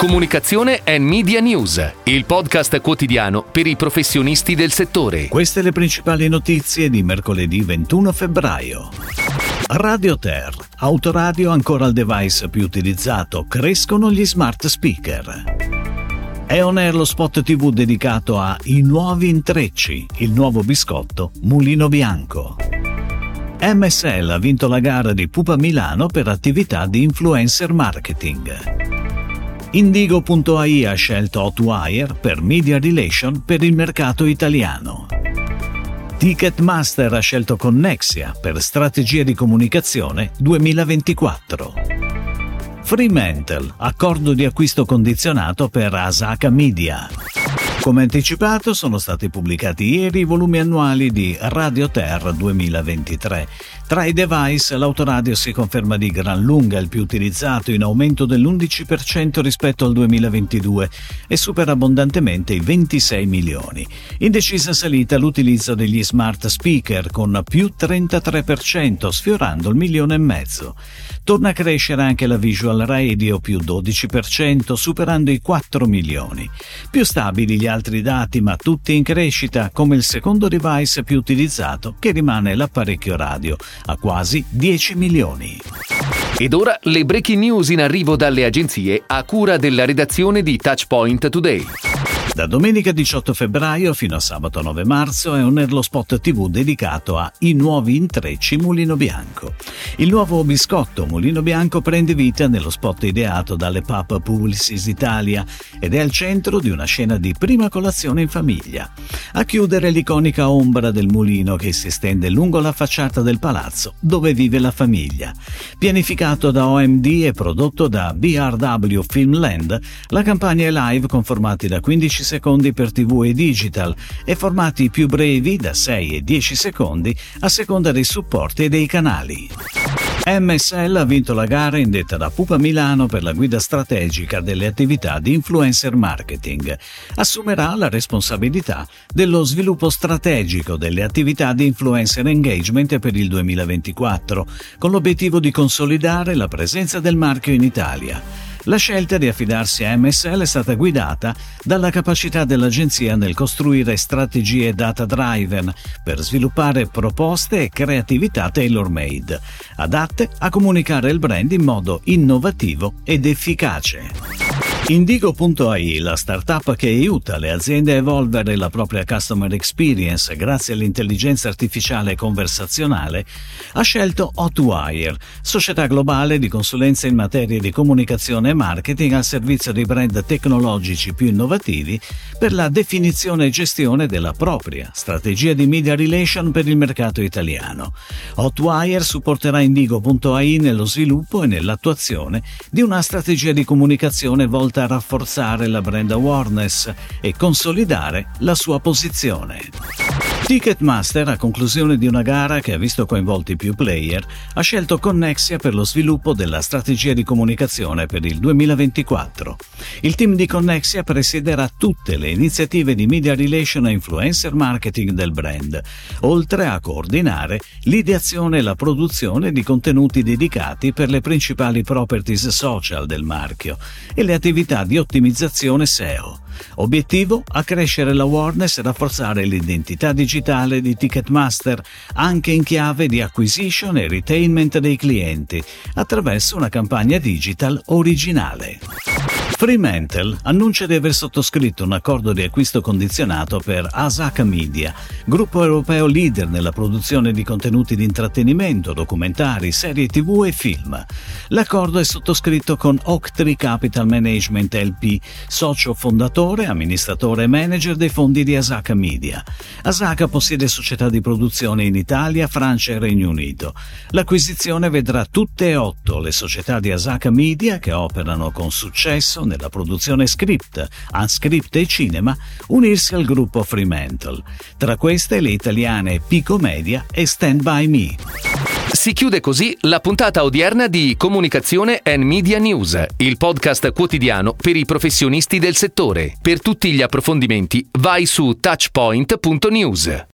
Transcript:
Comunicazione e Media News, il podcast quotidiano per i professionisti del settore. Queste le principali notizie di mercoledì 21 febbraio. Radio Ter, autoradio ancora il device più utilizzato, crescono gli smart speaker. È on air lo spot TV dedicato a I nuovi intrecci, il nuovo biscotto Mulino Bianco. MSL ha vinto la gara di Pupa Milano per attività di influencer marketing. Indigo.ai ha scelto Hotwire per Media Relation per il mercato italiano. Ticketmaster ha scelto Connexia per strategia di comunicazione 2024. Fremantle, accordo di acquisto condizionato per Asaka Media. Come anticipato sono stati pubblicati ieri i volumi annuali di Radio Ter 2023. Tra i device l'autoradio si conferma di gran lunga il più utilizzato in aumento dell'11% rispetto al 2022 e supera abbondantemente i 26 milioni. In decisa salita l'utilizzo degli smart speaker con più 33% sfiorando il milione e mezzo. Torna a crescere anche la visual radio più 12% superando i 4 milioni. Più stabili gli altri dati ma tutti in crescita come il secondo device più utilizzato che rimane l'apparecchio radio a quasi 10 milioni. Ed ora le breaking news in arrivo dalle agenzie a cura della redazione di Touchpoint Today. Da domenica 18 febbraio fino a sabato 9 marzo è un lo spot TV dedicato a I nuovi intrecci Mulino Bianco. Il nuovo biscotto Mulino Bianco prende vita nello spot ideato dalle Pub Publicis Italia ed è al centro di una scena di prima colazione in famiglia. A chiudere l'iconica ombra del mulino che si estende lungo la facciata del palazzo dove vive la famiglia. Pianificato da OMD e prodotto da BRW Filmland, la campagna è live con formati da 15 secondi per TV e digital e formati più brevi da 6 e 10 secondi a seconda dei supporti e dei canali. MSL ha vinto la gara indetta da Pupa Milano per la guida strategica delle attività di influencer marketing. Assumerà la responsabilità dello sviluppo strategico delle attività di influencer engagement per il 2024, con l'obiettivo di consolidare la presenza del marchio in Italia. La scelta di affidarsi a MSL è stata guidata dalla capacità dell'agenzia nel costruire strategie data-driven per sviluppare proposte e creatività tailor-made, adatte a comunicare il brand in modo innovativo ed efficace. Indigo.ai, la startup che aiuta le aziende a evolvere la propria customer experience grazie all'intelligenza artificiale conversazionale, ha scelto Hotwire, società globale di consulenza in materia di comunicazione e marketing al servizio dei brand tecnologici più innovativi per la definizione e gestione della propria strategia di media relation per il mercato italiano. Hotwire supporterà Indigo.ai nello sviluppo e nell'attuazione di una strategia di comunicazione volta a rafforzare la brand awareness e consolidare la sua posizione. Ticketmaster, a conclusione di una gara che ha visto coinvolti più player, ha scelto Connexia per lo sviluppo della strategia di comunicazione per il 2024. Il team di Connexia presiederà tutte le iniziative di media relation e influencer marketing del brand, oltre a coordinare l'ideazione e la produzione di contenuti dedicati per le principali properties social del marchio e le attività di ottimizzazione SEO. Obiettivo? Accrescere l'awareness e rafforzare l'identità digitale di Ticketmaster anche in chiave di acquisition e retainment dei clienti attraverso una campagna digital originale. Fremantle annuncia di aver sottoscritto un accordo di acquisto condizionato per Asaka Media, gruppo europeo leader nella produzione di contenuti di intrattenimento, documentari, serie tv e film. L'accordo è sottoscritto con Oaktree Capital Management LP, socio fondatore, amministratore e manager dei fondi di Asaka Media. Asaka possiede società di produzione in Italia, Francia e Regno Unito. L'acquisizione vedrà tutte e otto le società di Asaka Media che operano con successo nella produzione script, unscript e cinema unirsi al gruppo Fremantle. Tra queste le italiane Pico Media e Stand By Me. Si chiude così la puntata odierna di Comunicazione and Media News, il podcast quotidiano per i professionisti del settore. Per tutti gli approfondimenti vai su touchpoint.news.